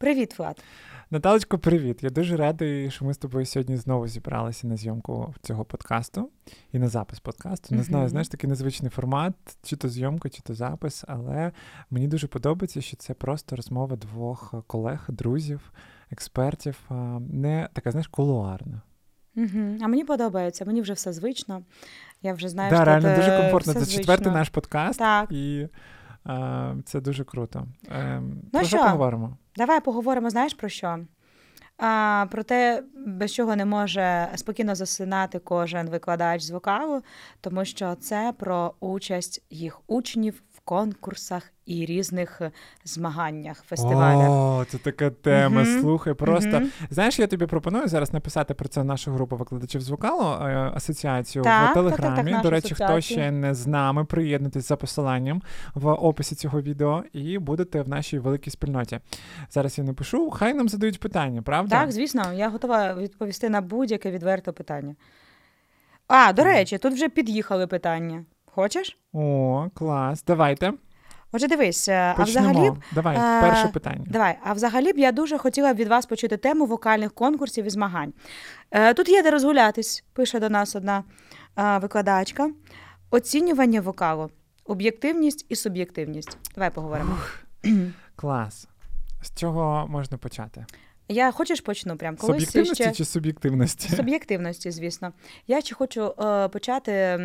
Привіт, Влад. Наталочко, привіт! Я дуже радий, що ми з тобою сьогодні знову зібралися на зйомку цього подкасту і на запис подкасту. Не знаю, знаєш, такий незвичний формат, чи то зйомка, чи то запис, але мені дуже подобається, що це просто розмова двох колег, друзів, експертів, не така, знаєш, кулуарна. Угу. А мені подобається, мені вже все звично. Я вже знаю, да, що реально це дуже комфортно. Це четвертий наш подкаст, так. і це дуже круто. Ну про що поговоримо? Давай поговоримо, знаєш про що? А, Про те, без чого не може спокійно засинати кожен викладач з вокалу, тому що це про участь їх учнів конкурсах і різних е, змаганнях, фестивалях. О, це така тема. Мгм. Слухай, просто Мгм. знаєш, я тобі пропоную зараз написати про це нашу групу викладачів з вокалу, е, асоціацію Так, в так, так, телеграмі. так, До речі, хто ще не з нами, приєднуйтесь за посиланням в описі цього відео і будете в нашій великій спільноті. Зараз я напишу, хай нам задають питання, правда? Так, звісно, я готова відповісти на будь-яке відверте питання. А, до речі, тут вже під'їхали питання. Хочеш? О, клас. Давайте. Отже, дивись, е, а взагалі б Давай, е, перше питання. Давай, а взагалі б я дуже хотіла б від вас почути тему вокальних конкурсів і змагань. Е, тут є де розгулятись, пише до нас одна викладачка. Оцінювання вокалу, об'єктивність і суб'єктивність. Давай поговоримо. Клас. З чого можна почати? Я хочеш почну прям колись Суб'єктивності ще чи суб'єктивності? суб'єктивності, звісно. Я ще хочу е, почати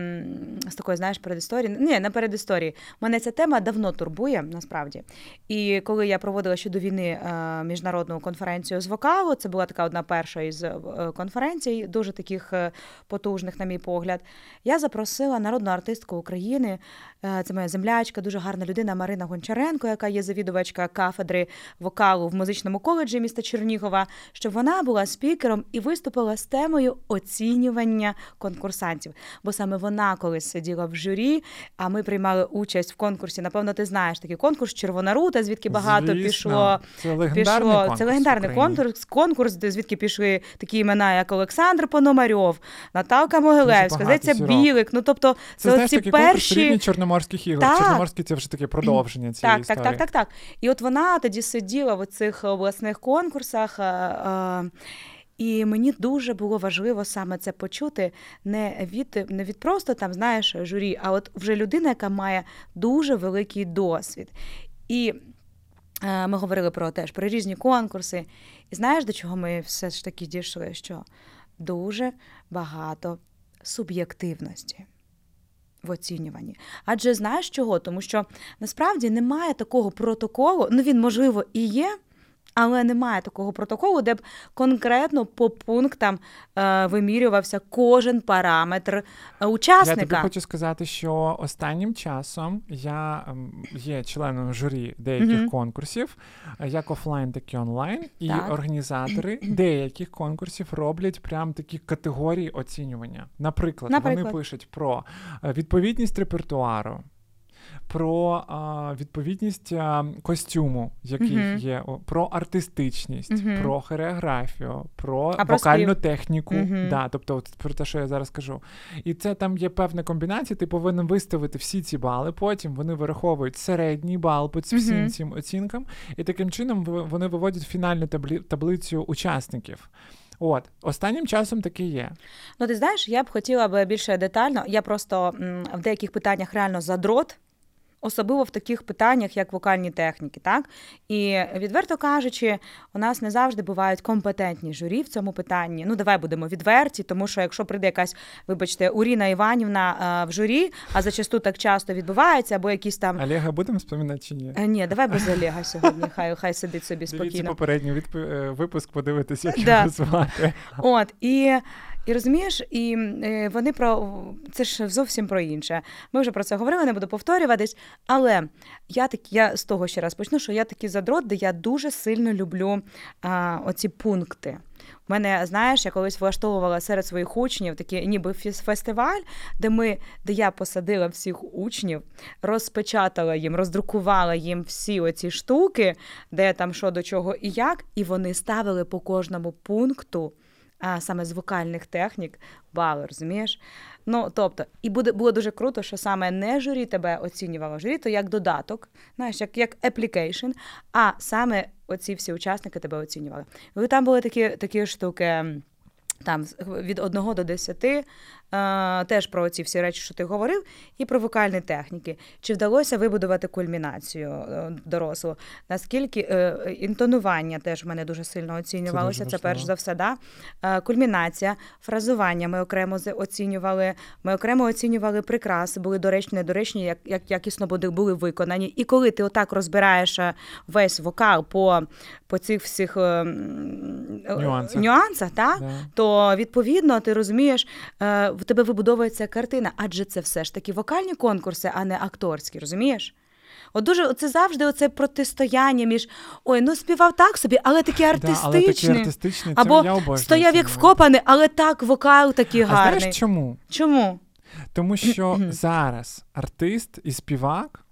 з такої, знаєш, передісторії. Ні, не передісторії. Мене ця тема давно турбує, насправді. І коли я проводила ще до війни е, міжнародну конференцію з вокалу, це була така одна перша із е, конференцій, дуже таких е, потужних, на мій погляд. Я запросила народну артистку України. е, Це моя землячка, дуже гарна людина Марина Гончаренко, яка є завідувачка кафедри вокалу в музичному коледжі міста Чернігова, щоб вона була спікером і виступила з темою оцінювання конкурсантів. Бо саме вона колись сиділа в журі, а ми приймали участь в конкурсі. Напевно, ти знаєш такий конкурс Червона рута, звідки багато Звісно. пішло. Це легендарний Пішло конкурс це легендарний конкурс, конкурс, де звідки пішли такі імена, як Олександр Пономарьов, Наталка Могилевська, здається. Білик. Ну тобто, це, Це, конкурс перші Чорноморських ігор. Так. Чорноморські це вже таке продовження цієї так, історії. так, так, так, так. І от вона тоді сиділа в цих обласних конкурсах. Е, е, І мені дуже було важливо саме це почути не від не від просто там, знаєш, журі, а от вже людина, яка має дуже великий досвід. І е, ми говорили про теж про різні конкурси. І знаєш, до чого ми все ж таки дійшли? Що дуже багато суб'єктивності в оцінюванні. Адже знаєш чого? Тому що насправді немає такого протоколу, ну він, можливо, і є. Але немає такого протоколу, де б конкретно по пунктам е, вимірювався кожен параметр е, Я учасника. тобі хочу сказати, що останнім часом я ем, є членом журі деяких Мгм. конкурсів, е, як офлайн, так і онлайн, і Так. організатори деяких конкурсів роблять прям такі категорії оцінювання. Наприклад, Наприклад. вони пишуть про е, відповідність репертуару. Про а, відповідність а, костюму, який Мгм. є, про артистичність, Мгм. про хореографію, про А вокальну спів? техніку. Да, тобто, от про те, що я зараз кажу. І це там є певна комбінація. Ти повинен виставити всі ці бали. Потім вони вираховують середній бал по всім цим оцінкам, і таким чином вони виводять фінальну таблі- таблицю учасників. От останнім часом таке є. Ну, ти знаєш, я б хотіла би більше детально. Я просто в деяких питаннях реально задрот. Особливо в таких питаннях, як вокальні техніки, так і відверто кажучи, у нас не завжди бувають компетентні журі в цьому питанні. Ну давай будемо відверті, тому що якщо прийде якась, вибачте, Уріна Іванівна е, в журі, а зачасту так часто відбувається, або якісь там Олега будемо споминати чи ні? Е, ні, давай без Олега сьогодні. Хай хай сидить собі Дивіться спокійно. попередній відп... е, випуск, подивитися, як Да. його звати. От і, і розумієш, і е, вони про це ж зовсім про інше. Ми вже про це говорили, не буду повторюватись. Але я так я з того ще раз почну, що я такий задрот, де я дуже сильно люблю а, оці пункти. У мене, знаєш, я колись влаштовувала серед своїх учнів такий ніби фестиваль, де ми, де я посадила всіх учнів, розпечатала їм, роздрукувала їм всі оці штуки, де там що до чого і як, і вони ставили по кожному пункту. А саме з вокальних технік бали, розумієш? Ну, тобто, і буде було дуже круто, що саме не журі тебе оцінювало журі, то як додаток, знаєш, як як application, а саме оці всі учасники тебе оцінювали. І там були такі, такі штуки. Там від 1 до 10, е, теж про ці всі речі, що ти говорив, і про вокальні техніки. Чи вдалося вибудувати кульмінацію е, дорослу? Наскільки е, інтонування теж в мене дуже сильно оцінювалося. Це, це перш за все, да? Е, кульмінація, фразування ми окремо оцінювали. Ми окремо оцінювали прикраси, були доречні, недоречні, як як якісно були виконані. І коли ти отак розбираєш весь вокал по по цих всіх нюансах, нюансах так? Да. то відповідно ти розумієш, тебе вибудовується картина, адже це все ж таки вокальні конкурси, а не акторські, розумієш? От дуже це завжди оце протистояння між ой, ну співав так собі, але такі артистичні. Да, Або я стояв як вкопаний, але так вокал такий а гарний. Знаєш чому? Чому? Тому що зараз артист і співак.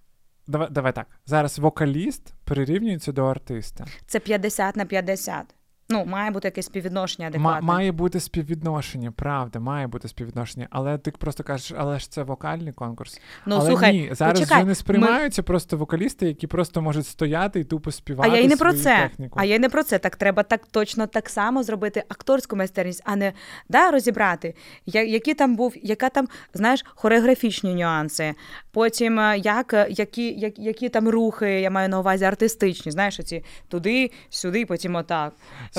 Давай давай так. Зараз вокаліст прирівнюється до артиста. Це 50 на 50. Ну, має бути якесь співвідношення адекватне. М- має бути співвідношення, правда, має бути співвідношення. Але ти просто кажеш, але ж це вокальний конкурс. Ну, але слухай, ні, зараз почекай, вже не сприймаються ми... просто вокалісти, які просто можуть стояти і тупо співати. А я й не про це. Техніку. А я й не про це. Так треба так точно так само зробити акторську майстерність, а не да, розібрати, я, які там був, яка там, знаєш, хореографічні нюанси. Потім е, як, е, які, як, які там рухи, я маю на увазі артистичні, знаєш, оці туди, сюди, потім отак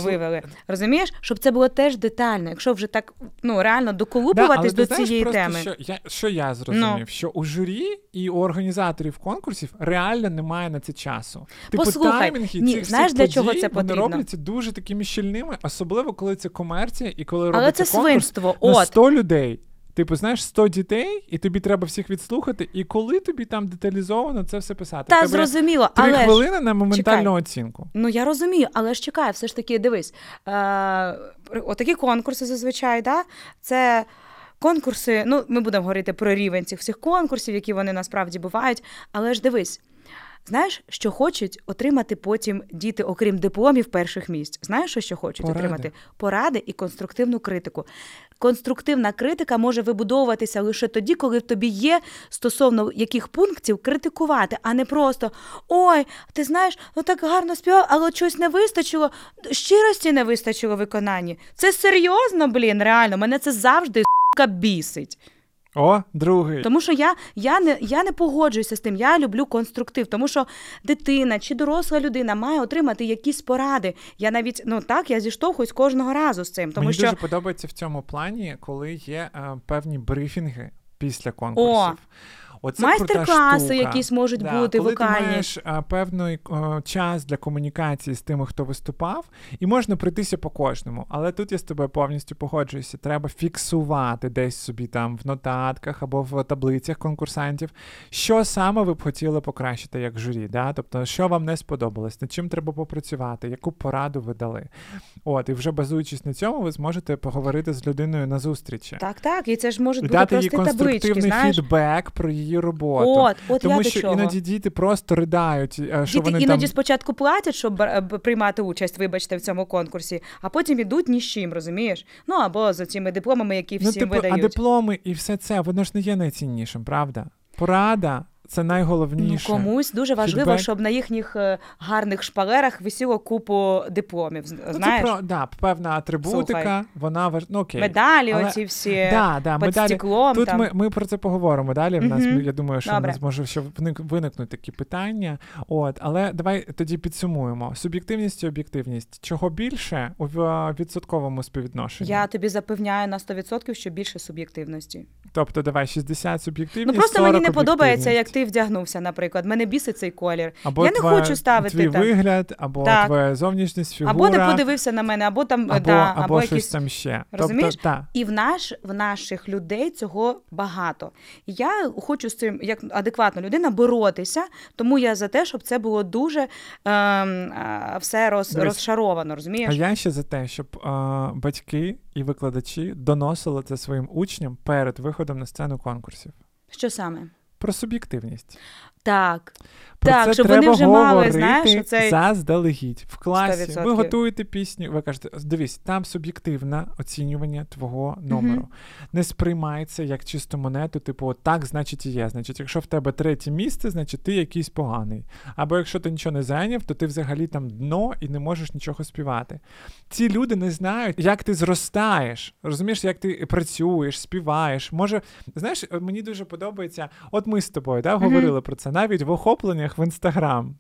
вивели. Розумієш, щоб це було теж детально. Якщо вже так ну реально доколупуватись да, до цієї просто, теми. Що я що я зрозумів. Ну. що у журі і у організаторів конкурсів реально немає на це часу. Типу Послухай, таймінги ні, цих знаєш, всіх для подій, чого це вони робляться дуже такими щільними, особливо коли це комерція і коли Але робиться це конкурс свинство. на От. 100 людей. Типу, знаєш, 100 дітей, і тобі треба всіх відслухати, і коли тобі там деталізовано це все писати. Та зрозуміло, три але хвилини на моментальну чекай. оцінку. Ну я розумію, але ж чекай, все ж таки, дивись. Е, Отакі конкурси зазвичай, да? це. Конкурси, ну ми будемо говорити про рівень цих всіх конкурсів, які вони насправді бувають. Але ж дивись, Знаєш, що хочуть отримати потім діти, окрім дипломів перших місць? Знаєш, що що хочуть Поради. отримати? Поради і конструктивну критику. Конструктивна критика може вибудовуватися лише тоді, коли в тобі є стосовно яких пунктів критикувати, а не просто ой, ти знаєш, ну так гарно співав, але щось не вистачило. Щирості не вистачило виконанні. Це серйозно, блін, реально. Мене це завжди сука, бісить. О, другий. Тому що я я, не я не погоджуюся з тим. Я люблю конструктив, тому що дитина чи доросла людина має отримати якісь поради. Я навіть ну так я зіштовхуюсь кожного разу з цим. Тому Мені що дуже подобається в цьому плані, коли є е, певні брифінги після конкурсів. О! Оце Майстер-класи якісь можуть да, бути коли вокальні. ти маєш а, певний а, час для комунікації з тими, хто виступав, і можна прийтися по кожному. Але тут я з тобою повністю погоджуюся. Треба фіксувати десь собі там в нотатках або в таблицях конкурсантів, що саме ви б хотіли покращити як журі. Да? Тобто, що вам не сподобалось, над чим треба попрацювати, яку пораду ви дали. От, і вже базуючись на цьому, ви зможете поговорити з людиною на зустрічі. Так, так, і це ж і бути дати їй конструктивний фідбек про її її роботу. От, от Тому я що до чого. іноді діти просто ридають. Е, що діти вони іноді там... спочатку платять, щоб е, приймати участь, вибачте, в цьому конкурсі, а потім ідуть ні з чим, розумієш? Ну або за цими дипломами, які всім ну, типу, видають. А дипломи і все це, воно ж не є найціннішим, правда? Порада це найголовніше. Ну, комусь дуже важливо, Фідбек. щоб на їхніх е, гарних шпалерах висіло купу дипломів. Ну, це про да, певна атрибутика, Слухай. вона важ... ну, окей. Медалі, Але... оці всі да, да, під медалі. стеклом. Тут там. ми ми про це поговоримо далі. В нас я думаю, що Добре. в нас може ще виникнути такі питання. От, але давай тоді підсумуємо: суб'єктивність і об'єктивність. Чого більше у відсотковому співвідношенні? Я тобі запевняю на 100%, що більше суб'єктивності. Тобто, давай 60 суб'єктивність, Ну просто 40 мені не подобається, як ти вдягнувся, наприклад. Мене бісить цей колір. Або я не хочу ставити твій там. вигляд, або Так. твоя зовнішність, фігура. Або не подивився на мене, або там або, да, або, або щось якісь. там ще. Розумієш? Тобто, та. І в наш в наших людей цього багато. Я хочу з цим, як адекватна людина, боротися, тому я за те, щоб це було дуже ем, е, все роз, розшаровано. Розумієш? А я ще за те, щоб е, батьки і викладачі доносили це своїм учням перед виходом на сцену конкурсів. Що саме? Про суб'єктивність. Так. Про Так, це щоб треба вони вже мали, знаєш, оцей- заздалегідь. В класі 100%. ви готуєте пісню, ви кажете, дивись, там суб'єктивне оцінювання твого номеру. Не сприймається як чисту монету, типу, так, значить і є. Значить, якщо в тебе третє місце, значить ти якийсь поганий. Або якщо ти нічого не зайняв, то ти взагалі там дно і не можеш нічого співати. Ці люди не знають, як ти зростаєш. Розумієш, як ти працюєш, співаєш. Може, знаєш, мені дуже подобається. От ми з тобою да, говорили про це навіть в охопленнях в інстаграм.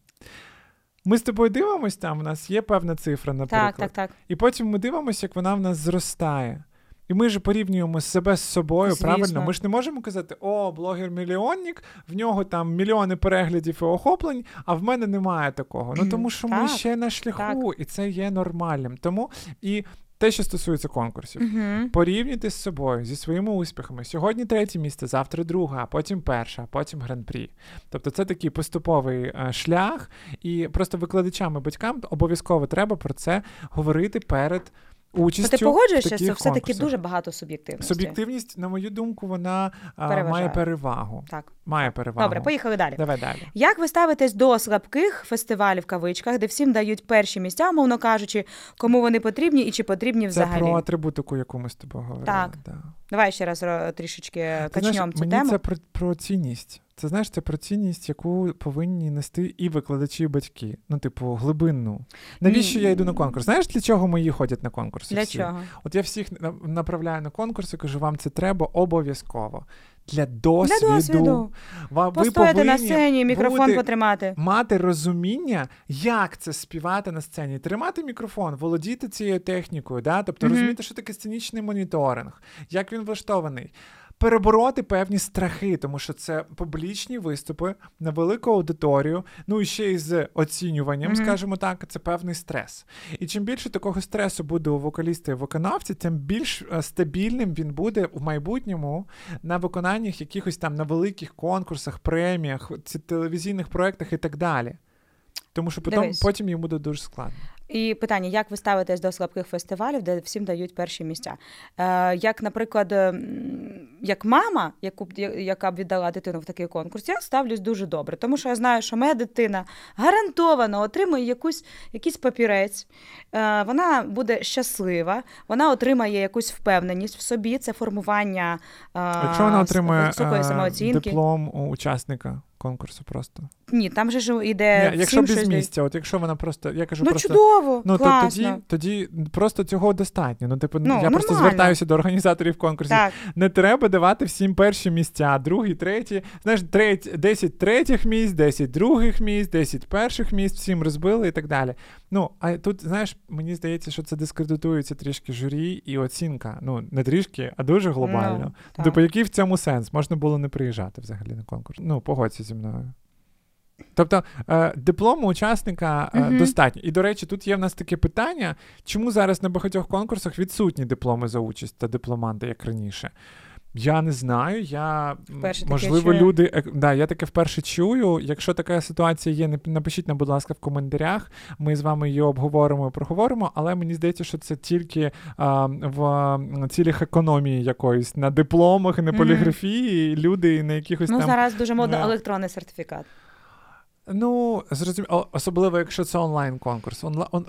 Ми з тобою дивимося, там у нас є певна цифра, наприклад. Так, так, так. І потім ми дивимося, як вона в нас зростає. І ми ж порівнюємо себе з собою, Звісно. правильно? Ми ж не можемо казати, о, блогер-мільйонник, в нього там мільйони переглядів і охоплень, а в мене немає такого. Ну тому що ми ще на шляху, і це є нормальним. Тому і те, що стосується конкурсів. Угу. Порівнюйте з собою зі своїми успіхами. Сьогодні третє місце, завтра друге, а потім перше, а потім гран-прі. Тобто це такий поступовий е, шлях, і просто викладачам і батькам обов'язково треба про це говорити перед участю. То ти погоджуєшся, що все-таки дуже багато суб'єктивності. Суб'єктивність, на мою думку, вона Переважає. має перевагу. Так. Має перевагу. Добре, поїхали далі. Давай далі. Як ви ставитесь до слабких фестивалів в кавичках, де всім дають перші місця, мовно кажучи, кому вони потрібні і чи потрібні Це взагалі? про атрибутику, яку ми з тобою говорили. Так. Да. Давай ще раз трішечки Ти качнем цю мені тему. це про, про цінність. Це знаєш, це про цінність, яку повинні нести і викладачі, і батьки. Ну, типу, глибинну. Навіщо Ні. я йду на конкурс? Знаєш, для чого мої ходять на конкурси? Для всі? чого? От я всіх направляю на конкурси, кажу, вам це треба обов'язково. Для досвіду. Для досвіду. Ви Постояти на сцені, мікрофон бути- потримати. Мати розуміння, як це співати на сцені, тримати мікрофон, володіти цією технікою, да? тобто Мгм. розуміти, що таке сценічний моніторинг, як він влаштований. Перебороти певні страхи, тому що це публічні виступи на велику аудиторію, ну і ще й з оцінюванням, Мгм. скажімо так, це певний стрес. І чим більше такого стресу буде у вокаліста і виконавця, тим більш е, стабільним він буде в майбутньому на виконаннях якихось там на великих конкурсах, преміях, телевізійних проєктах і так далі. Тому що потім, потім йому буде дуже складно. І питання: як ви ставитесь до слабких фестивалів, де всім дають перші місця? Е, як, наприклад, як мама, яку яка б віддала дитину в такий конкурс, я ставлюсь дуже добре, тому що я знаю, що моя дитина гарантовано отримує якусь, якийсь папірець, е, вона буде щаслива, вона отримає якусь впевненість в собі, це формування е, Якщо вона отримує високої е, самооцінки. диплом у учасника конкурсу просто. Ні, там же ж іде Ні, всім якщо без місця, от якщо вона просто, я кажу Ну просто. чудово, Ну, то класно. тоді, тоді просто цього достатньо. Ну, типу, Ну, я просто звертаюся до організаторів конкурсів. Так, Не треба давати всім перші місця, другі, треті. Знаєш, треть, 10 третіх місць, 10 других місць, 10 перших місць, всім розбили і так далі. Ну, а тут, знаєш, мені здається, що це дискредитується трішки журі і оцінка. Ну, не трішки, а дуже глобально. Ну. Типу, який в цьому сенс? Можна було не приїжджати взагалі на конкурс. Ну, погодься зі мною. Тобто е, диплому учасника Мгм. достатньо. І, до речі, тут є в нас таке питання, чому зараз на багатьох конкурсах відсутні дипломи за участь та дипломанти, як раніше. Я не знаю. Я Вперше можливо, чую. люди. е, Да, я таке вперше чую. Якщо така ситуація є, напишіть нам, будь ласка, в коментарях. Ми з вами її обговоримо і проговоримо. Але мені здається, що це тільки а, в цілях економії якоїсь на дипломах на поліграфії. і Люди на якихось Ну, там зараз дуже модно електронний сертифікат. Ну, зрозуміло, особливо, якщо це онлайн-конкурс. Онла... Он...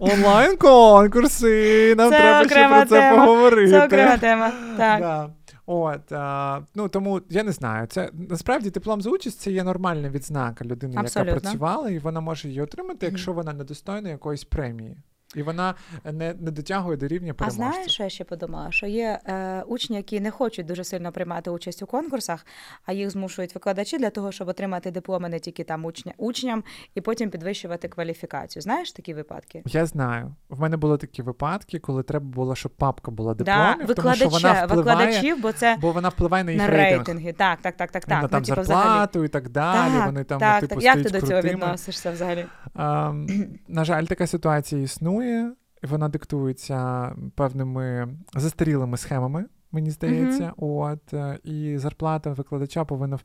да- О! Онлайн-конкурси! Нам Це треба ще про це тема. поговорити. Це окрема тема. Так. Да. От, а, ну тому я не знаю. Це насправді диплом за участь це є нормальна відзнака людини, Абсолютно. яка працювала, і вона може її отримати, якщо вона недостойна якоїсь премії. І вона не, не дотягує до рівня А знаєш, що я ще подумала? Що є е, учні, які не хочуть дуже сильно приймати участь у конкурсах, а їх змушують викладачі для того, щоб отримати дипломи не тільки там учня, учням і потім підвищувати кваліфікацію. Знаєш такі випадки? Я знаю. В мене були такі випадки, коли треба було, щоб папка була Да, дипломів, тому що вона впливає, викладачів, бо це бо вона впливає на їх на рейтинг. рейтинги. Так, так, так, так, на так. там ну, типу, зарплату взагалі. і так далі. Так, вони там, так, типу, так. Як ти до цього відносишся взагалі? Ем, на жаль, така ситуація існує, і вона диктується певними застарілими схемами, мені здається. От, е, і зарплата викладача повинна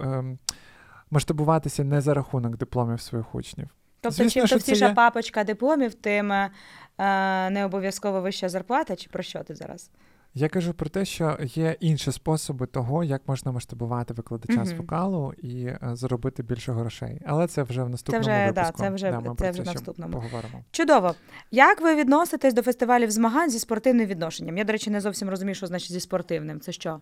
ем, масштабуватися не за рахунок дипломів своїх учнів. Тобто, Звісно, чим товстіша є- папочка дипломів, тим е, не обов'язково вища зарплата, чи про що ти зараз? Я кажу про те, що є інші способи того, як можна масштабувати викладача mm-hmm. з вокалу і е, заробити більше грошей. Але це вже в наступному це вже, випуску. Да, це вже да, ми це вже наступному. поговоримо. Чудово. Як ви відноситесь до фестивалів змагань зі спортивним відношенням? Я, до речі, не зовсім розумію, що значить зі спортивним. Це що?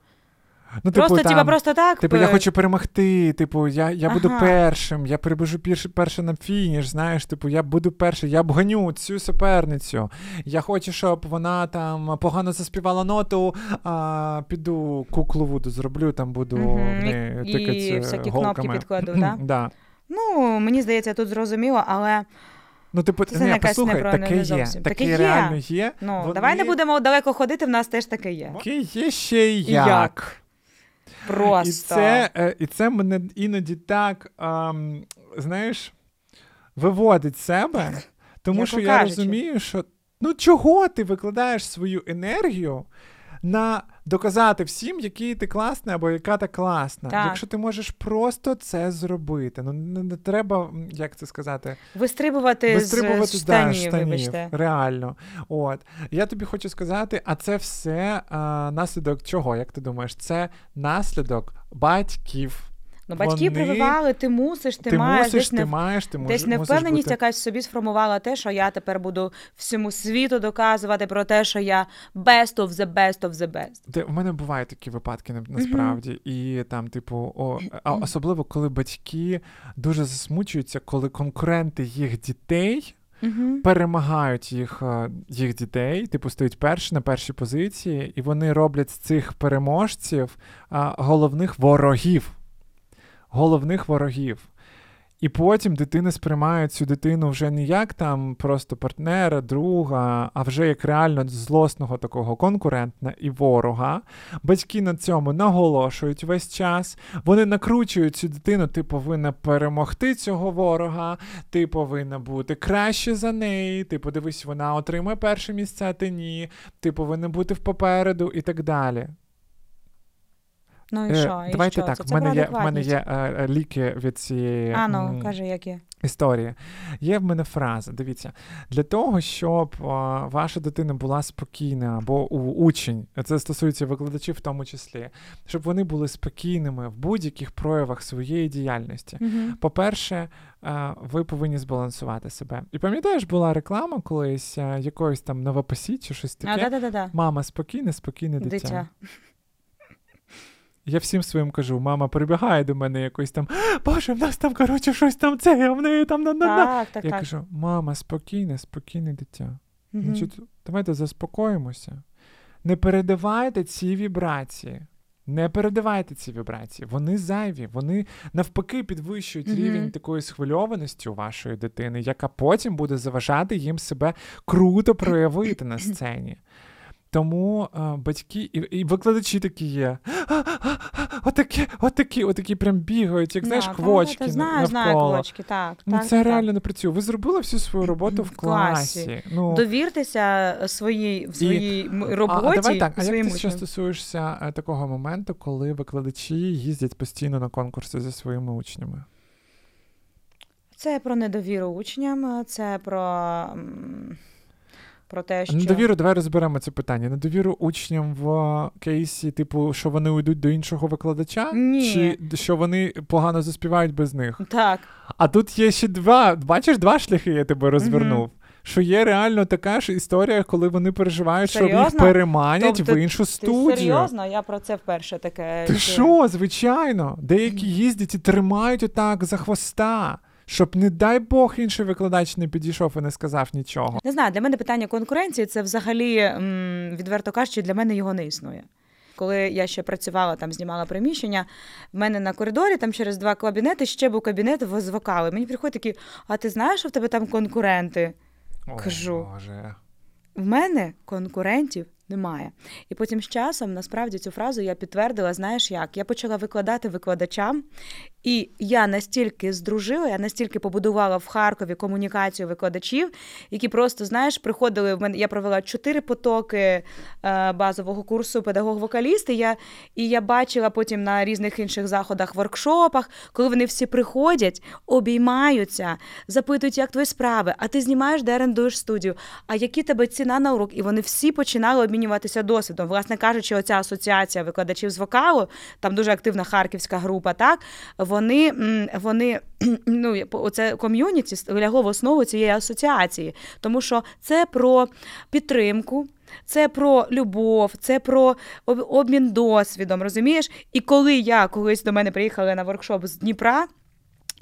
Ну, Просто, типу, там, просто так. Типу, я хочу перемогти. Типу, я я ага. буду першим, я прибежу перший перший на фініш. Знаєш, типу, я буду перший, я обганю цю суперницю. Я хочу, щоб вона там погано заспівала ноту, а піду куклу вуду зроблю, там буду угу. в неї тикати І всякі голками. кнопки підкладу, так? Да. Ну, мені здається, тут зрозуміло, але. Ну, типу, це не, послухай, таке є. Таке, таке реально є. Ну, Вони... Давай не будемо далеко ходити, в нас теж таке є. Таке є ще й як. як. Просто. І це е, і це мене іноді так, ем, знаєш, виводить з себе, тому я що кажучи. я розумію, що ну чого ти викладаєш свою енергію на доказати всім, який ти класний або яка ти класна. Так. Якщо ти можеш просто це зробити. Ну не, не треба, як це сказати, вистрибувати, вистрибувати з штанів, да, штанів вибачте. реально. От я тобі хочу сказати, а це все а, наслідок чого? Як ти думаєш? Це наслідок батьків. Ну, батьки Вони... прививали, ти мусиш, ти, ти маєш, мусиш, десь ти не, маєш, ти десь невпевненість бути... якась в собі сформувала те, що я тепер буду всьому світу доказувати про те, що я best of the best of the best. Де у мене бувають такі випадки насправді, mm-hmm. і там, типу, о, а особливо коли батьки дуже засмучуються, коли конкуренти їх дітей. Uh-huh. Перемагають їх е, їх дітей, типу стають перші на першій позиції, і вони роблять з цих переможців а, головних ворогів головних ворогів. І потім дитина сприймає цю дитину вже не як там просто партнера, друга, а вже як реально злосного такого конкурента і ворога. Батьки на цьому наголошують весь час. Вони накручують цю дитину, ти повинна перемогти цього ворога, ти повинна бути краще за неї. Ти подивись, вона отримає перше місце, а ти ні, ти повинна бути в попереду і так далі. Ну і що? І Давайте що? так. в мене є в мене є е, ліки від цієї а, ну, каже, які. історії. Є в мене фраза. Дивіться, для того, щоб е, ваша дитина була спокійна, або учень, це стосується викладачів, в тому числі, щоб вони були спокійними в будь-яких проявах своєї діяльності. Угу. По-перше, е, ви повинні збалансувати себе. І пам'ятаєш, була реклама колись е, якоїсь там новопосі чи щось таке. А, да-да-да. Мама спокійне, спокійне дитя. дитя. Я всім своїм кажу, мама прибігає до мене якось там, Боже, в нас там, коротше, щось там це, а в неї там на на Так, так, Я так. кажу, мама, спокійне, спокійне дитя. Угу. Значить, Давайте заспокоїмося. Не передавайте ці вібрації. Не передавайте ці вібрації. Вони зайві, вони навпаки підвищують mm-hmm. рівень такої схвильованості у вашої дитини, яка потім буде заважати їм себе круто проявити на сцені. Тому а, батьки і і викладачі такі є. Отакі, отакі, отакі прям бігають, як знаєш, квочки. Та, та, знаю, знаю квочки, так. Ну так, це так, реально не працює. Ви зробили всю свою роботу в класі. класі. Ну, Довіртеся своїй в своїй і, роботі. А, а давай так, а як ти ще стосуєшся е, такого моменту, коли викладачі їздять постійно на конкурси зі своїми учнями? Це про недовіру учням, це про про те, що недовіру, давай розберемо це питання. Недовіру учням в кейсі, типу, що вони уйдуть до іншого викладача, Ні. чи що вони погано заспівають без них? Так. А тут є ще два. Бачиш, два шляхи я тебе розвернув. mm Що є реально така ж історія, коли вони переживають, серйозно? щоб їх переманять тобто, в іншу студію. Ти Серйозно, я про це вперше таке. Ти що, звичайно? Деякі їздять і тримають отак за хвоста щоб, не дай Бог, інший викладач не підійшов і не сказав нічого. Не знаю, для мене питання конкуренції це взагалі відверто кажучи, для мене його не існує. Коли я ще працювала, там знімала приміщення, в мене на коридорі там через два кабінети ще був кабінет з вокали. Мені приходять такі, а ти знаєш, що в тебе там конкуренти? О, Кажу. Боже. В мене конкурентів немає. І потім з часом насправді цю фразу я підтвердила, знаєш як? Я почала викладати викладачам, і я настільки здружила, я настільки побудувала в Харкові комунікацію викладачів, які просто, знаєш, приходили в мене. Я провела чотири потоки е, базового курсу педагог-вокаліст, і я, і я бачила потім на різних інших заходах, воркшопах, коли вони всі приходять, обіймаються, запитують, як твої справи, а ти знімаєш, де орендуєш студію, а які тебе ціна на урок? І вони всі починали обмінювати обмінюватися досвідом. Власне кажучи, оця асоціація викладачів з вокалу, там дуже активна харківська група, так вони вони ну, оце ком'юніті лягло в основу цієї асоціації, тому що це про підтримку. Це про любов, це про обмін досвідом, розумієш? І коли я колись до мене приїхала на воркшоп з Дніпра,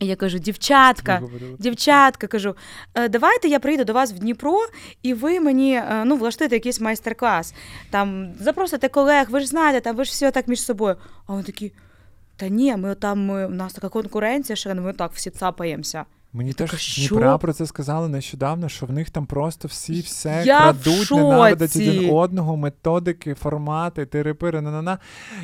я кажу, дівчатка, дівчатка, кажу, «Е, давайте я прийду до вас в Дніпро, і ви мені е, ну, влаштуєте якийсь майстер-клас. Там запросите колег, ви ж знаєте, там ви ж все так між собою. А вони такі, та ні, ми там ми, у нас така конкуренція, що ми так всі цапаємося. Мені теж з Дніпра про це сказали нещодавно, що в них там просто всі все Я крадуть, ненавидять один одного, методики, формати, тирипири, на на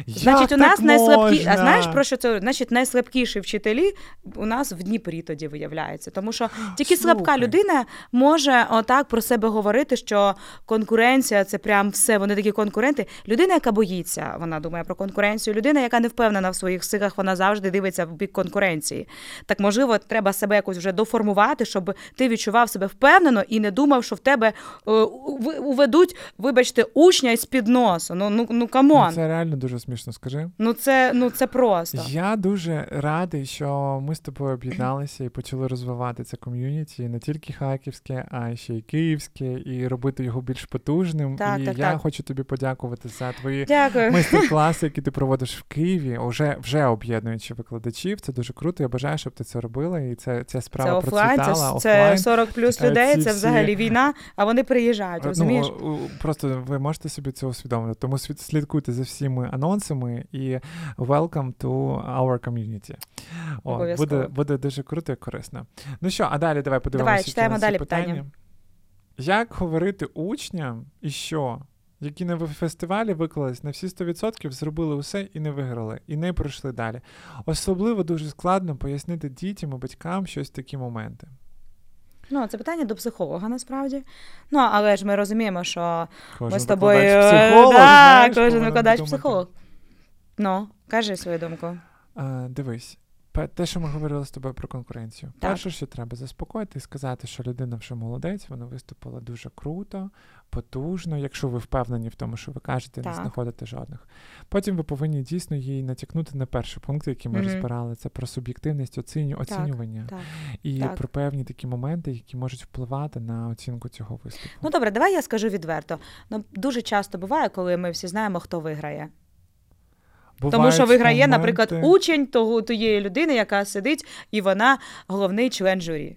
Значить, у нас найслабкі... А знаєш про що це? Значить, найслабкіші вчителі у нас в Дніпрі тоді виявляється. Тому що тільки Слухай. слабка людина може отак про себе говорити, що конкуренція це прям все. Вони такі конкуренти. Людина, яка боїться, вона думає про конкуренцію. Людина, яка не впевнена в своїх силах, вона завжди дивиться в бік конкуренції. Так можливо, треба себе якось якось вже доформувати, щоб ти відчував себе впевнено і не думав, що в тебе е, уведуть, вибачте, учня із під носу. Ну ну ну камон. Ну, це реально дуже смішно. Скажи. Ну це ну це просто. Я дуже радий, що ми з тобою об'єдналися і почали розвивати це ком'юніті не тільки харківське, а ще й київське, і робити його більш потужним. Так, і так, я так. хочу тобі подякувати за твої Дякую. майстер-класи, які ти проводиш в Києві, вже вже об'єднуючи викладачів. Це дуже круто. Я бажаю, щоб ти це робила, і це ця справа це офлайн, процвітала. Це, це 40 плюс е, людей, ці це взагалі всі... війна, а вони приїжджають. Ну, розумієш? Ну, Просто ви можете собі це усвідомити. Тому слідкуйте за всіми анонсами і welcome to our community. О, Буде буде дуже круто і корисно. Ну що, а далі давай подивимося. Давай, читаємо далі питання. питання. Як говорити учням і що? Які на фестивалі виклались на всі 100%, зробили усе і не виграли, і не пройшли далі. Особливо дуже складно пояснити дітям і батькам щось такі моменти. Ну, це питання до психолога насправді. Ну, але ж ми розуміємо, що кожен ми з тобою. Психолог, да, знаєш, Кожен викладач психолог. Ну, кажи свою думку. А, Дивись, те, що ми говорили з тобою про конкуренцію. Так. Перше, що треба заспокоїти і сказати, що людина вже молодець, вона виступила дуже круто, потужно, якщо ви впевнені в тому, що ви кажете, так. не знаходите жодних. Потім ви повинні дійсно їй натякнути на перший пункт, який ми mm-hmm. розбирали, це про суб'єктивність оціню, оцінювання так, і про певні такі моменти, які можуть впливати на оцінку цього виступу. Ну добре, давай я скажу відверто. Ну дуже часто буває, коли ми всі знаємо, хто виграє. Бувають Тому що виграє, моменти... наприклад, учень того тієї людини, яка сидить, і вона головний член журі.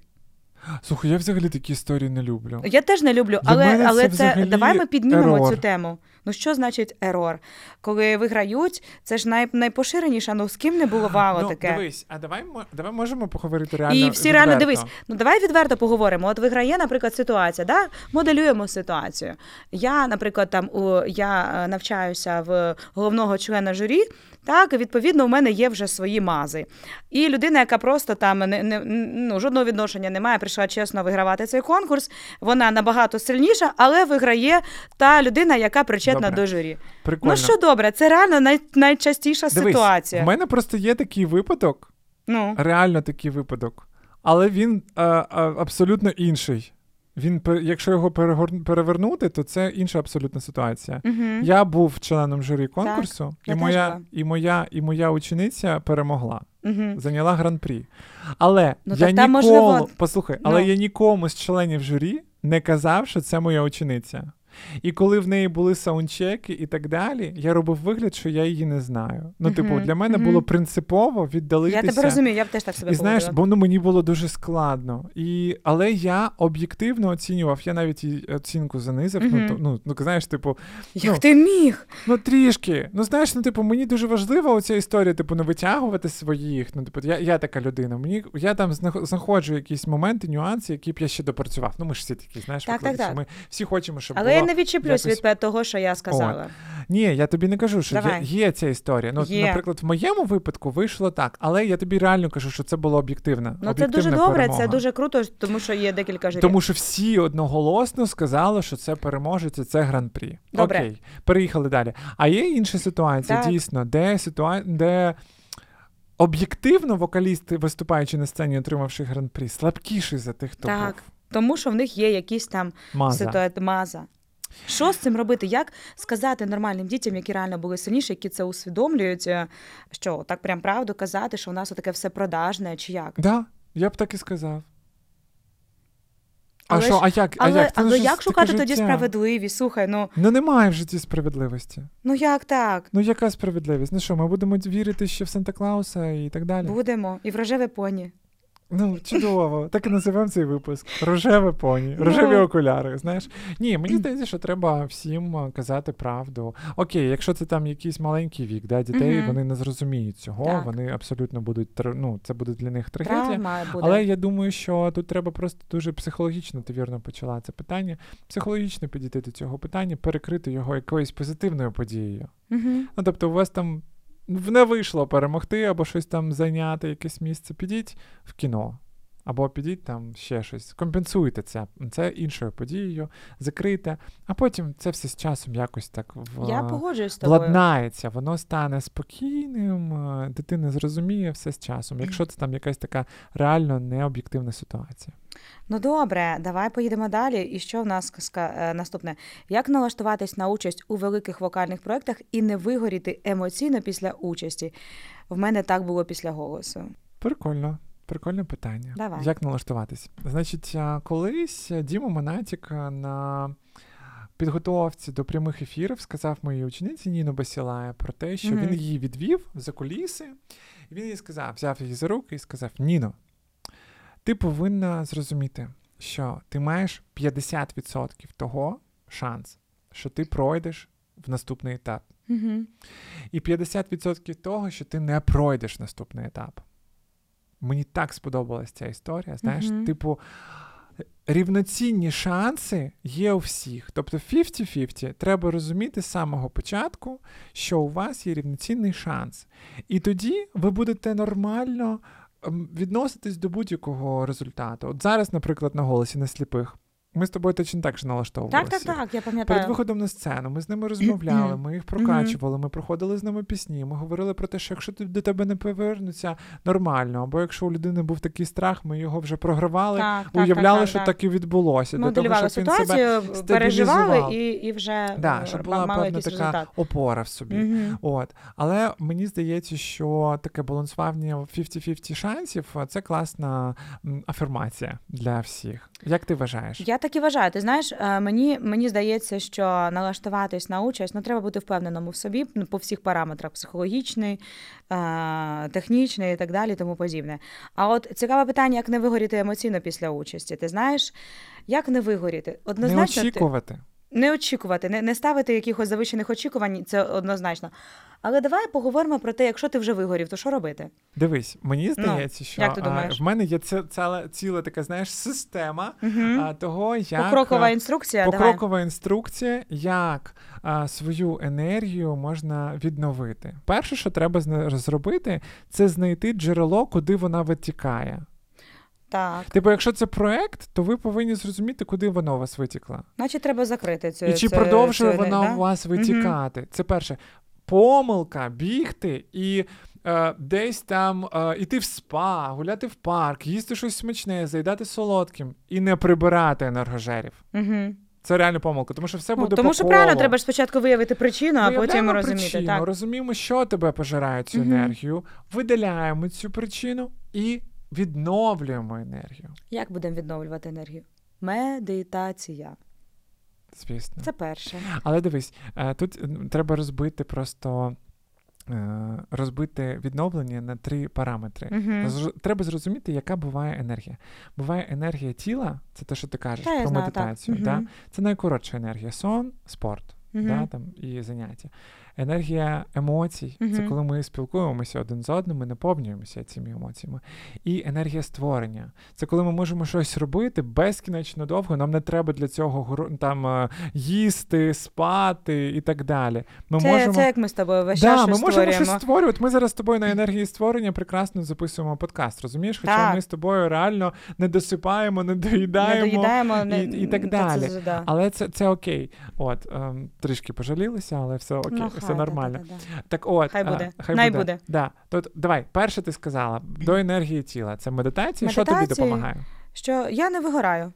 Слухай, я взагалі такі історії не люблю. Я теж не люблю, Для але але це, це давай ми піднімемо ерор. цю тему. Ну що значить ерор? Коли виграють, це ж най, найпоширеніше, ну з ким не було вало ну, таке. Дивись, а давай давай можемо поговорити реально. І всі відверто. реально дивись. Ну давай відверто поговоримо. От виграє, наприклад, ситуація. да? Моделюємо ситуацію. Я, наприклад, там у я е, навчаюся в головного члена журі. Так, відповідно, у мене є вже свої мази. І людина, яка просто там не, не ну, жодного відношення не має, прийшла чесно вигравати цей конкурс. Вона набагато сильніша, але виграє та людина, яка причетна добре. до журі. Прикольно. Ну що добре, це реально най, найчастіша Дивись, ситуація. У мене просто є такий випадок, ну. реально такий випадок, але він а, а, абсолютно інший. Він якщо його перевернути, то це інша абсолютна ситуація. uh Я був членом журі конкурсу, так, і моя і моя і моя учениця перемогла, uh зайняла гран-прі. Але ну, я ніколи, можливо... послухай, але no. я нікому з членів журі не казав, що це моя учениця. І коли в неї були саундчеки і так далі, я робив вигляд, що я її не знаю. Ну, типу, для мене було принципово віддалитися. Я тебе розумію, я б теж так себе І знаєш, бо ну, мені було дуже складно. І, Але я об'єктивно оцінював, я навіть і оцінку занизив. Ну, то, ну, ну, знаєш, типу. Як ну, ти міг? Ну, трішки. Ну, знаєш, ну, типу, мені дуже важлива оця історія, типу, не витягувати своїх. Ну, типу, я я така людина. Мені Я там знаходжу якісь моменти, нюанси, які б я ще допрацював. Ну, ми ж всі такі, знаєш, так, так, так. ми всі хочемо, щоб. Але було не відчіплюсь якось... від того, що я сказала. О. Ні, я тобі не кажу, що є, є ця історія. Ну, є. Наприклад, в моєму випадку вийшло так, але я тобі реально кажу, що це було об'єктивно. Ну це дуже добре, це дуже круто, тому що є декілька журі. Тому що всі одноголосно сказали, що це переможець, і це гран-прі. Добре. Окей, переїхали далі. А є інша ситуація, так. дійсно, де ситуація, де. Об'єктивно вокалісти, виступаючи на сцені, отримавши гран-прі, слабкіші за тих, хто так, був. тому що в них є якісь там маза. ситуації маза. Що з цим робити? Як сказати нормальним дітям, які реально були сильніші, які це усвідомлюють, е, що так прям правду казати, що у нас таке все продажне, чи як? Да, я б так і сказав. Але а що, ж- а як? Але, а як? Це але ж як шукати тоді справедливість? Слухай, ну Ну немає в житті справедливості. ну як так? Ну яка справедливість? Ну що, ми будемо вірити ще в Санта Клауса і так далі? Будемо і в рожеве поні. Ну, чудово. Так і називаємо цей випуск. Рожеве поні, рожеві Ну. окуляри. Знаєш? Ні, мені здається, що треба всім е, казати правду. Окей, якщо це там якийсь маленький вік, да, дітей, Мгм. вони не зрозуміють цього, Так. вони абсолютно будуть ну, це буде для них трагедія. Але я думаю, що тут треба просто дуже психологічно, ти вірно почала це питання. Психологічно підійти до цього питання, перекрити його якоюсь позитивною подією. Мгм. Ну, тобто, у вас там не вийшло перемогти або щось там зайняти, якесь місце. Підіть в кіно. Або підіть там ще щось. Компенсуйте це, це іншою подією, закрийте, а потім це все з часом якось так в... Я погоджуюсь з тобою. владнається, воно стане спокійним, е, дитина зрозуміє все з часом, якщо це там якась така реально необ'єктивна ситуація. Ну добре, давай поїдемо далі. І що в нас е, наступне? Як налаштуватись на участь у великих вокальних проєктах і не вигоріти емоційно після участі? В мене так було після голосу. Прикольно. Прикольне питання. Давай. Як налаштуватись? Значить, колись Діма Монатік на підготовці до прямих ефірів сказав моїй учениці Ніно Басілая про те, що Мгм. він її відвів за куліси. І він їй сказав, взяв її за руки і сказав: Ніно, ти повинна зрозуміти, що ти маєш 50% того шанс, що ти пройдеш в наступний етап. Угу. І 50% того, що ти не пройдеш наступний етап. Мені так сподобалась ця історія. Знаєш, Мгм. типу, рівноцінні шанси є у всіх. Тобто 50-50 треба розуміти з самого початку, що у вас є рівноцінний шанс. І тоді ви будете нормально ем, відноситись до будь-якого результату. От зараз, наприклад, на голосі на сліпих. Ми з тобою точно так же налаштовувалися. Так, так, так, я пам'ятаю. Перед виходом на сцену ми з ними розмовляли, ми їх прокачували, ми проходили з ними пісні. Ми говорили про те, що якщо ти- до тебе не повернуться, нормально. Або якщо у людини був такий страх, ми його вже програвали, Так, уявляли, так, що так, так і відбулося. Для того, щоб він себе переживали і, і вже да, е, щоб була мали певна така результат. опора в собі. От, але мені здається, що таке балансування 50-50 шансів це класна афірмація для всіх. Як ти вважаєш? Я так і вважаю. Ти знаєш, е, мені, мені здається, що налаштуватись на участь, ну треба бути впевненому в собі ну, по всіх параметрах: психологічний, е, технічний і так далі, тому подібне. А от цікаве питання, як не вигоріти емоційно після участі. Ти знаєш, як не вигоріти? Не очікувати. ти-. Не очікувати, не, не ставити якихось завищених очікувань, це однозначно. Але давай поговоримо про те, якщо ти вже вигорів, то що робити? Дивись, мені здається, що Ну, як ти а, думаєш? в мене є це ціла, ціла така, знаєш, система Угу. а, того, як Покрокова інструкція. давай. покрокова інструкція, як а, свою енергію можна відновити. Перше, що треба зробити, це знайти джерело, куди вона витікає. Так. Типу, якщо це проект, то ви повинні зрозуміти, куди воно у вас витікло. Значить, треба закрити цю І чи цю- продовжує цю- вона да? у вас витікати? Це перше. Помилка, бігти і е, десь там е, іти в спа, гуляти в парк, їсти щось смачне, заїдати солодким і не прибирати енергожерів. Угу. Це реально помилка, тому що все Ну, буде тому по що колу. правильно треба ж спочатку виявити причину, а потім розуміти. причину, Так. розуміємо, що тебе пожирає цю енергію, видаляємо цю причину і відновлюємо енергію. Як будемо відновлювати енергію? Медитація. Звісно. Це перше. Але дивись, е, тут е, треба розбити просто е, розбити відновлення на три параметри. Зр- Треба зрозуміти, яка буває енергія. Буває енергія тіла, це те, що ти кажеш Та, про знаю, медитацію. так. Да? Мгм. Це найкоротша енергія. Сон, спорт. Мгм. Да, там, і заняття. Енергія емоцій це коли ми спілкуємося один з одним, ми наповнюємося цими емоціями. І енергія створення це коли ми можемо щось робити безкінечно довго. Нам не треба для цього там е, їсти, спати і так далі. Ми Це, можемо це як ми з тобою весь да, час ми можемо створюємо. щось створювати. Ми зараз з тобою на енергії створення прекрасно записуємо подкаст. Розумієш? Хоча Так. ми з тобою реально не досипаємо, не Не доїдаємо. доїдаємо не- і- і так та далі. Це, да. Але це, це окей. От ем, трішки пожалілися, але все окей, Ну, все нормально. Так от, Хай буде. хай Най буде. буде. Да. Тут, давай, перше ти сказала до енергії тіла. Це медитація. Що тобі допомагає? Що я не вигораю.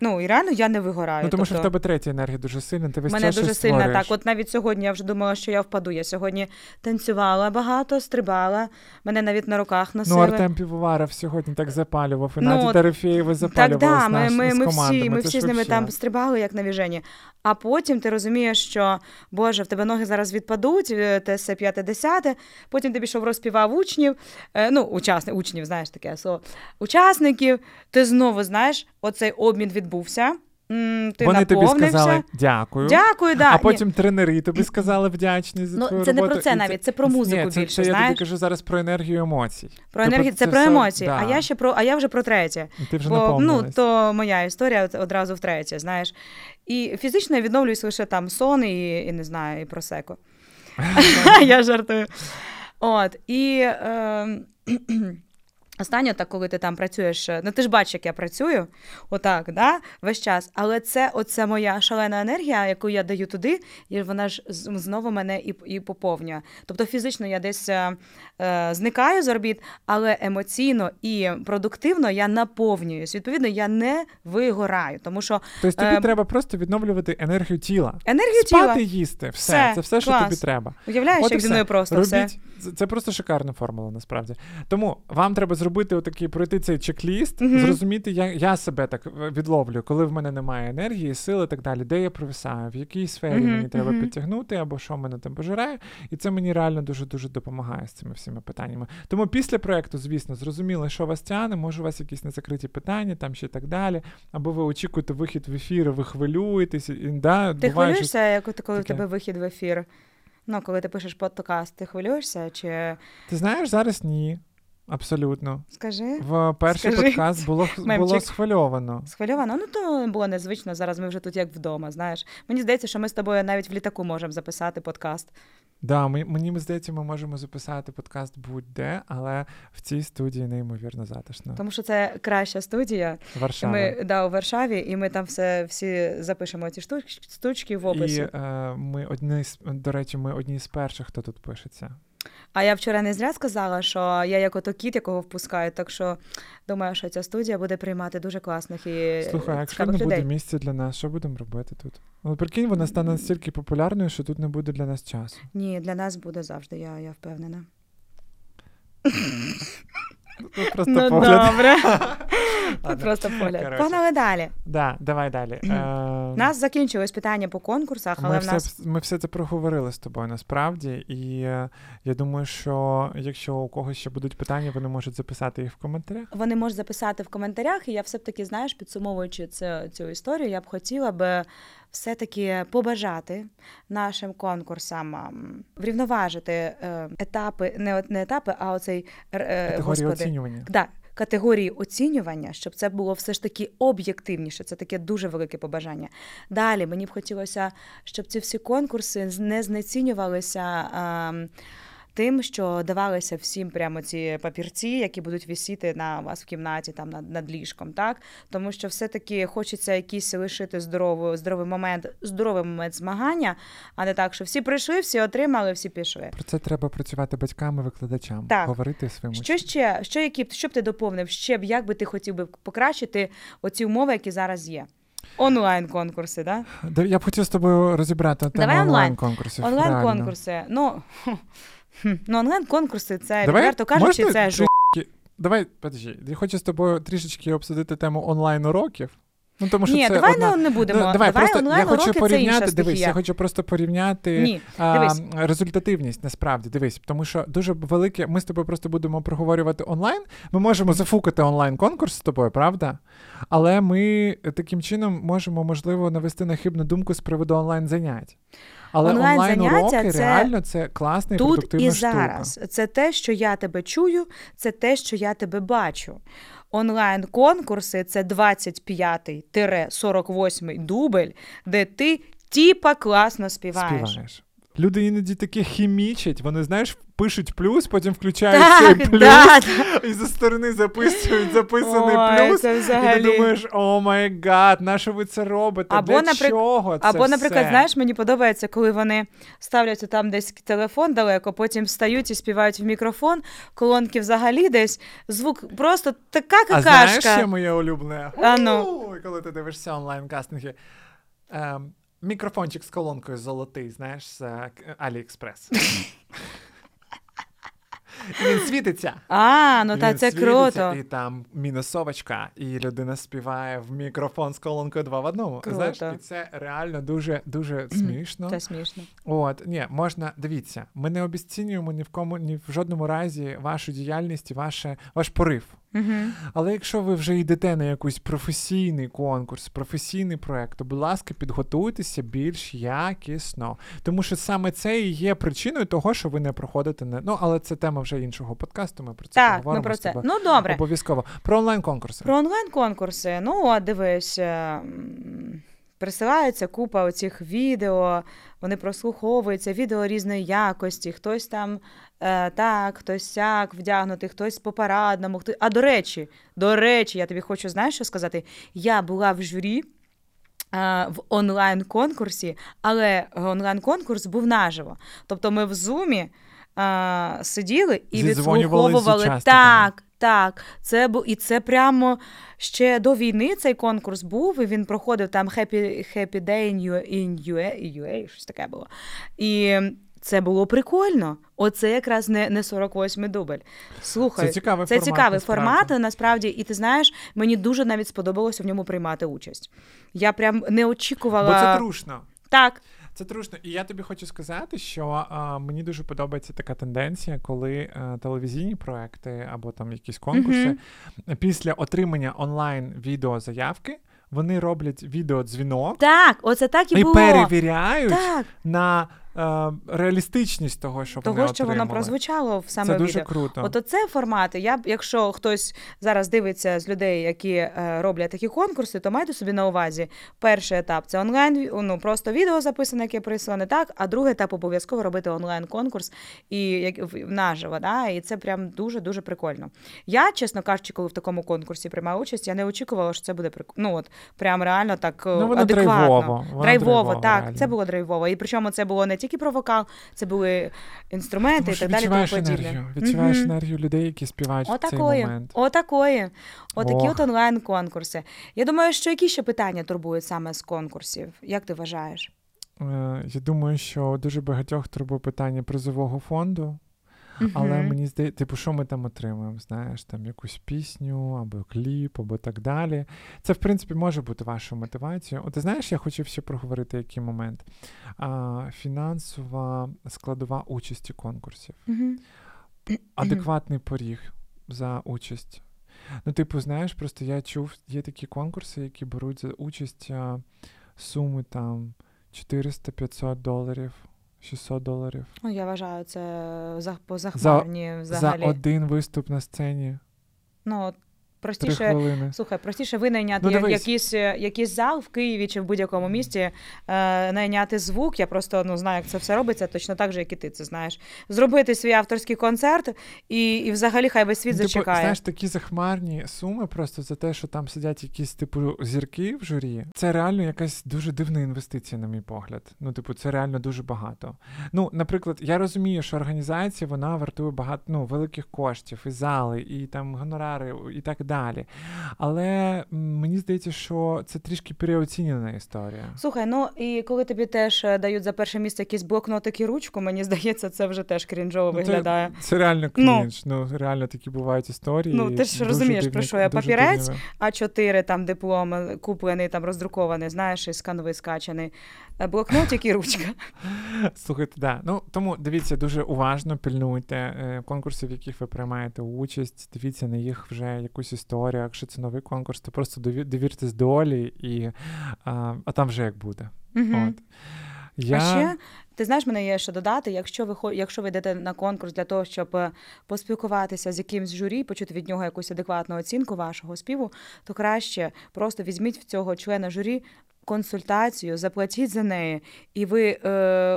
Ну і реально я не вигораю. Ну тому тобто... що в тебе третя енергія дуже сильна. Ти весь мене час дуже сильна створюєш. так. От навіть сьогодні я вже думала, що я впаду. Я сьогодні танцювала багато, стрибала, мене навіть на руках Ну. Артем Півоваров сьогодні так запалював, і Ну, Надя Дорофєєва Так, да, з, ми, наш, ми, ми командами. всі, ми всі з ними там стрибали, як навіжені. А потім ти розумієш, що Боже, в тебе ноги зараз відпадуть, е, те все п'яте десяте. Потім ти пішов розпівав учнів, е, ну, учасник, учнів, знаєш таке слово. Учасників, ти знову знаєш, оцей обмін відбувся. Ти Вони тобі сказали дякую. Дякую, да. А Ні. потім тренери тобі сказали вдячні за Ну, твою це не про це навіть, це про музику Ні, це, більше, це я тобі кажу зараз про енергію емоцій. Про Тобто енергію, це, це про емоції, да. а я ще про, а я вже про третє. Ти вже Бо ну, то моя історія одразу втретє, знаєш. І фізично я відновлююсь лише там сон і, і не знаю, і просеко. я жартую. От, і е, останнє, так, коли ти там працюєш, ну ти ж бачиш, як я працюю, отак, да, весь час. Але це оце моя шалена енергія, яку я даю туди, і вона ж знову мене і, і поповнює. Тобто фізично я десь е, е, зникаю з орбіт, але емоційно і продуктивно я наповнююсь. Відповідно, я не вигораю, тому що Тобто тобі е, треба просто відновлювати енергію тіла. енергію Спати, тіла, їсти, все. Все, це все, що клас. тобі треба. уявляєш, От як зі мною просто все. Робіть. Це, це просто шикарна формула, насправді. Тому вам треба зробити отакий, пройти цей чек-ліст, Мгм. зрозуміти, я, я себе так відловлю, коли в мене немає енергії, сили і так далі, де я провисаю, в якій сфері Мгм, мені треба підтягнути, або що мене там пожирає. І це мені реально дуже-дуже допомагає з цими всіма питаннями. Тому після проекту, звісно, зрозуміло, що вас тягне, може, у вас якісь незакриті питання, там ще так далі. Або ви очікуєте вихід в ефір, ви хвилюєтесь. І, да, Ти буває, що хвилюєшся, як коли в тебе вихід в ефір? Ну, коли ти пишеш подкаст, ти хвилюєшся? Чи Ти знаєш, зараз ні. Абсолютно. скажи? В перший Скажи. подкаст було, було схвильовано. Схвильовано? Ну то було незвично. Зараз ми вже тут як вдома. Знаєш, мені здається, що ми з тобою навіть в літаку можемо записати подкаст. Да, ми, мені здається, ми можемо записати подкаст будь-де, але в цій студії неймовірно затишно. Тому що це краща студія. Варшава. Ми да, у Варшаві, і ми там все всі запишемо ці штуч, штучки в описі. І е, ми одні з до речі, ми одні з перших, хто тут пишеться. А я вчора не зря сказала, що я як ото кіт, якого впускають. Так що думаю, що ця студія буде приймати дуже класних і Слухай, якщо не людей. буде місця для нас, що будемо робити тут? Ну, прикинь, вона стане настільки популярною, що тут не буде для нас часу. Ні, для нас буде завжди, я, я впевнена. Тут просто ну, погляд. добре. Ладно. Просто погляд. Погнали далі. Да, давай далі. У нас закінчилось питання по конкурсах, але Ми в все, нас ми все це проговорили з тобою насправді, і е, я думаю, що якщо у когось ще будуть питання, вони можуть записати їх в коментарях. вони можуть записати в коментарях, і я все таки, знаєш, підсумовуючи цю, цю історію, я б хотіла би все-таки побажати нашим конкурсам врівноважити е, етапи, не, не етапи, а оцей е, господи, оцінювання. Да, категорії оцінювання, щоб це було все ж таки об'єктивніше. Це таке дуже велике побажання. Далі мені б хотілося, щоб ці всі конкурси не знецінювалися. Тим, що давалися всім прямо ці папірці, які будуть висіти на вас в кімнаті, там над, над ліжком, так тому що все-таки хочеться якийсь лишити здоровий, здоровий момент, здоровий момент змагання, а не так, що всі прийшли, всі отримали, всі пішли. Про це треба працювати батьками, викладачам, Так. говорити своїм Що учням. ще? Що які що б ти доповнив? Ще б як би ти хотів би покращити оці умови, які зараз є? Онлайн конкурси, да? Я б хотів з тобою розібрати тему онлайн конкурсів. Онлайн конкурси. Ну, хм, ну онлайн конкурси, це Давай, відверто кажучи, можна це жо. Давай, подожди, я хочу з тобою трішечки обсудити тему онлайн уроків. Ну тому що Ні, це давай одна... не, будемо. Ну, давай, просто онлайн я хочу уроки це порівняти. інша Дивись, я хочу просто порівняти Ні, а, результативність. Насправді дивись, тому що дуже велике. Ми з тобою просто будемо проговорювати онлайн. Ми можемо зафукати онлайн конкурс з тобою, правда? Але ми таким чином можемо, можливо, навести на хибну думку з приводу онлайн занять. Але онлайн уроки це реально це класний Тут продуктивна і штука. зараз. Це те, що я тебе чую, це те, що я тебе бачу. Онлайн-конкурси це 25-48 дубль, де ти тіпа класно співаєш. Співаєш. Люди іноді таке хімічать, вони, знаєш, пишуть плюс, потім включають Так, цей плюс да, і зі сторони записують записаний Ой, плюс. це І ти думаєш, oh my God, на що ви це робите? Або, Для наприк- чого це Або, наприклад, знаєш, мені подобається, коли вони ставлять там десь телефон далеко, потім встають і співають в мікрофон, колонки взагалі десь, звук просто така А знаєш, какашка. що моє улюблене? А ну. Коли ти дивишся онлайн-кастинги. Ем, мікрофончик з колонкою золотий, знаєш, з Аліекспрес. Він світиться. А, ну та це круто. І там мінусовочка, і людина співає в мікрофон з колонкою два в одному. Круто. Знаєш, і це реально дуже дуже смішно. Це смішно. От, ні, можна, дивіться, ми не обіцінюємо ні в кому, ні в жодному разі вашу діяльність і ваше, ваш порив. Угу. Але якщо ви вже йдете на якийсь професійний конкурс, професійний проект, то, будь ласка, підготуйтеся більш якісно. Тому що саме це і є причиною того, що ви не проходите на Ну, але це тема вже іншого подкасту. Ми про це так, поговоримо. Ми про це. Ну, добре. Обов'язково. Про онлайн-конкурси. Про онлайн-конкурси. Ну, от дивись. Присилається купа оцих відео, вони прослуховуються, відео різної якості, хтось там е, так, хтось сяк вдягнутий, хтось по парадному. Хтось... А до речі, до речі, я тобі хочу знаєш, що сказати? Я була в журі. Е, в онлайн-конкурсі, але онлайн-конкурс був наживо. Тобто ми в зумі а, е, сиділи і відслуховували так, так, це бу... і це прямо ще до війни цей конкурс був, і він проходив там Happy Happy Day in UA, in UA, UA щось таке було. І це було прикольно. Оце якраз не не 48-й дубль. Слухай, це цікавий це формат, цікавий формат, насправді, і ти знаєш, мені дуже навіть сподобалося в ньому приймати участь. Я прям не очікувала. Бо це трушно. Так. Це трушно. І я тобі хочу сказати, що а, мені дуже подобається така тенденція, коли а, е, телевізійні проекти або там якісь конкурси mm-hmm. після отримання онлайн відеозаявки вони роблять відеодзвінок. Так, оце так і, і було. перевіряють так. на реалістичність того, що того, вони що отримали. воно прозвучало в саме Це дуже відео. круто. От оце формати. Я якщо хтось зараз дивиться з людей, які е, роблять такі конкурси, то майте собі на увазі. Перший етап це онлайн, ну просто відео записане, яке прислане так. А другий етап обов'язково робити онлайн-конкурс і як наживо. Да? І це прям дуже дуже прикольно. Я, чесно кажучи, коли в такому конкурсі приймаю участь, я не очікувала, що це буде прикольно. Ну от прям реально так е, ну, адекватно. Драйвово, драйвово, так. Реально. Це було драйвово. І причому це було не тільки про вокал, це були інструменти Тому і так далі. Відчуваєш тому енергію. Відчуваєш mm-hmm. енергію людей, які співають Отакої. в цей момент. Отакої. Отакі от онлайн-конкурси. Я думаю, що які ще питання турбують саме з конкурсів? Як ти вважаєш? Е, я думаю, що дуже багатьох турбує питання призового фонду. Uh-huh. Але мені здається, типу, що ми там отримуємо? Знаєш, там якусь пісню або кліп, або так далі. Це, в принципі, може бути вашою мотивацією. От ти знаєш, я хотів ще проговорити який момент. А, Фінансова складова участі конкурсів. Uh-huh. Адекватний поріг за участь. Ну, типу, знаєш, просто я чув, є такі конкурси, які беруть за участь суми там 400-500 доларів. 600 доларів. Ну, я вважаю, це позахмарні за, взагалі. За один виступ на сцені. Ну, простіше слухай, простіше винайняти ну, якийсь якийсь зал в Києві чи в будь-якому місті, е, найняти звук. Я просто ну знаю, як це все робиться, точно так же, як і ти це знаєш. Зробити свій авторський концерт, і і взагалі хай весь світ типу, зачекає. Знаєш, такі захмарні суми просто за те, що там сидять якісь типу зірки в журі. Це реально якась дуже дивна інвестиція, на мій погляд. Ну, типу, це реально дуже багато. Ну, наприклад, я розумію, що організація вона вартує багато ну, великих коштів, і зали, і там гонорари, і так далі. Але мені здається, що це трішки переоцінена історія. Слухай, ну і коли тобі теж е, дають за перше місце якийсь блокнотик і ручку, мені здається, це вже теж крінжово ну, виглядає. Це, це реально ну. крінж. Ну, ну реально такі бувають історії. Ну ти ж розумієш, дивні, про що я папірець, а 4 там диплом е, куплений, там роздрукований, знаєш, і скановий скачаний. Е, блокнотик і ручка. Слухайте, да. Ну тому дивіться дуже уважно, пильнуйте конкурсів, в яких ви приймаєте участь. Дивіться на їх вже якусь історію. Якщо це новий конкурс, то просто довіртесь долі, і а, а там вже як буде. Угу. От. Я... А ще ти знаєш, мене є що додати. Якщо ви якщо ви йдете на конкурс для того, щоб е, поспілкуватися з якимсь журі, почути від нього якусь адекватну оцінку вашого співу, то краще просто візьміть в цього члена журі консультацію, заплатіть за неї, і ви е,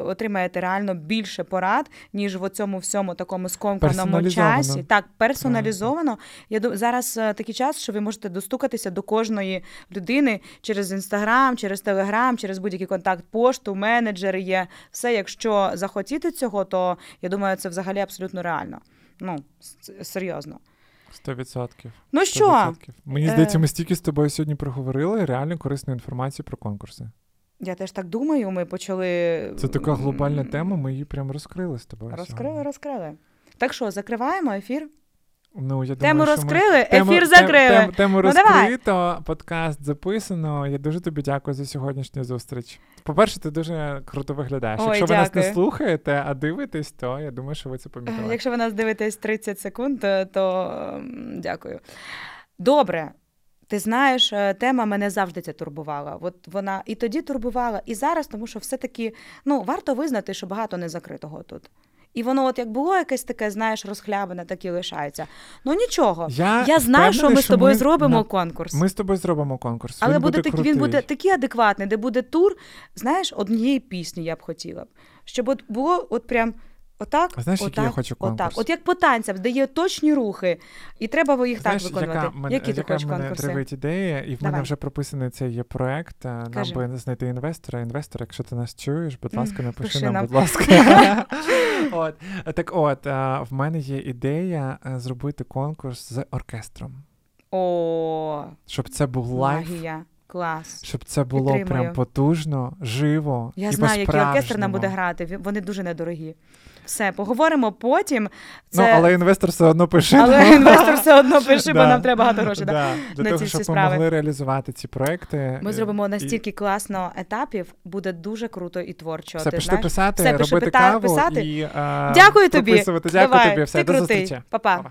отримаєте реально більше порад, ніж в цьому всьому такому скомканому часі. Так, персоналізовано. Я зараз е, такий час, що ви можете достукатися до кожної людини через інстаграм, через телеграм, через будь-який контакт, пошту, менеджери є. Все, якщо захотіти цього, то я думаю, це взагалі абсолютно реально. Ну серйозно. Сто відсотків. Ну що? Мені Е. здається, ми стільки з тобою сьогодні проговорили реально корисну інформацію про конкурси. Я теж так думаю. Ми почали. Це така глобальна тема, ми її прям розкрили з тобою. Розкрили, сьогодні. розкрили. Так що, закриваємо ефір? Ну, я Тему думаю, що ми- розкрили, Тему- ефір тем- закрили. тем- Тему Ну, давай. розкрито, подкаст записано. Я дуже тобі дякую за сьогоднішню зустріч. По-перше, ти дуже круто виглядаєш. Ой, Якщо ви нас не слухаєте, а дивитесь, то я думаю, що ви це помітили. Е, Якщо ви нас дивитесь 30 секунд, то дякую. Добре. Ти знаєш, е, тема мене завжди ця турбувала. От вона і тоді турбувала, і зараз, тому що все-таки ну, варто визнати, що багато не закритого тут. І воно, от як було якесь таке, знаєш, розхлябане, так і лишається. Ну нічого. Я, Я знаю, що ми з тобою ми- зробимо на- конкурс. Ми з тобою зробимо конкурс. Але він буде, буде так, він буде такий адекватний, де буде тур, знаєш, однієї пісні я б хотіла. Щоб от було от прям отак, А знаєш, отак, я хочу конкурс? отак. От як по танцям, де є точні рухи, і треба їх Знаєш, так виконувати. Яка, мене, Які ти яка хочеш мене конкурси? тривить ідея, і в мене вже прописаний цей є проект. е, Нам Кажи. би знайти інвестора. Інвестор, якщо ти нас чуєш, будь ласка, напиши пиши нам, нам. будь ласка. от. Так от, е, в мене є ідея е, зробити конкурс з оркестром. О, Щоб це був live, магія. Клас. щоб це було Підтримую. прям потужно, живо. Я і знаю, який оркестр нам буде грати. Вони дуже недорогі. Все, поговоримо потім. Ну, але інвестор все одно пише. але інвестор все одно пише, бо нам треба багато грошей. Да? Для на того, ці щоб ми могли реалізувати ці проекти. Ми е, зробимо і- настільки класно етапів, буде дуже круто і творчо. Все, пішли писати, Все, робити пита- каву писати. і е, Дякую тобі. Дякую Давай, тобі. Все, ти до крутий. Па-па.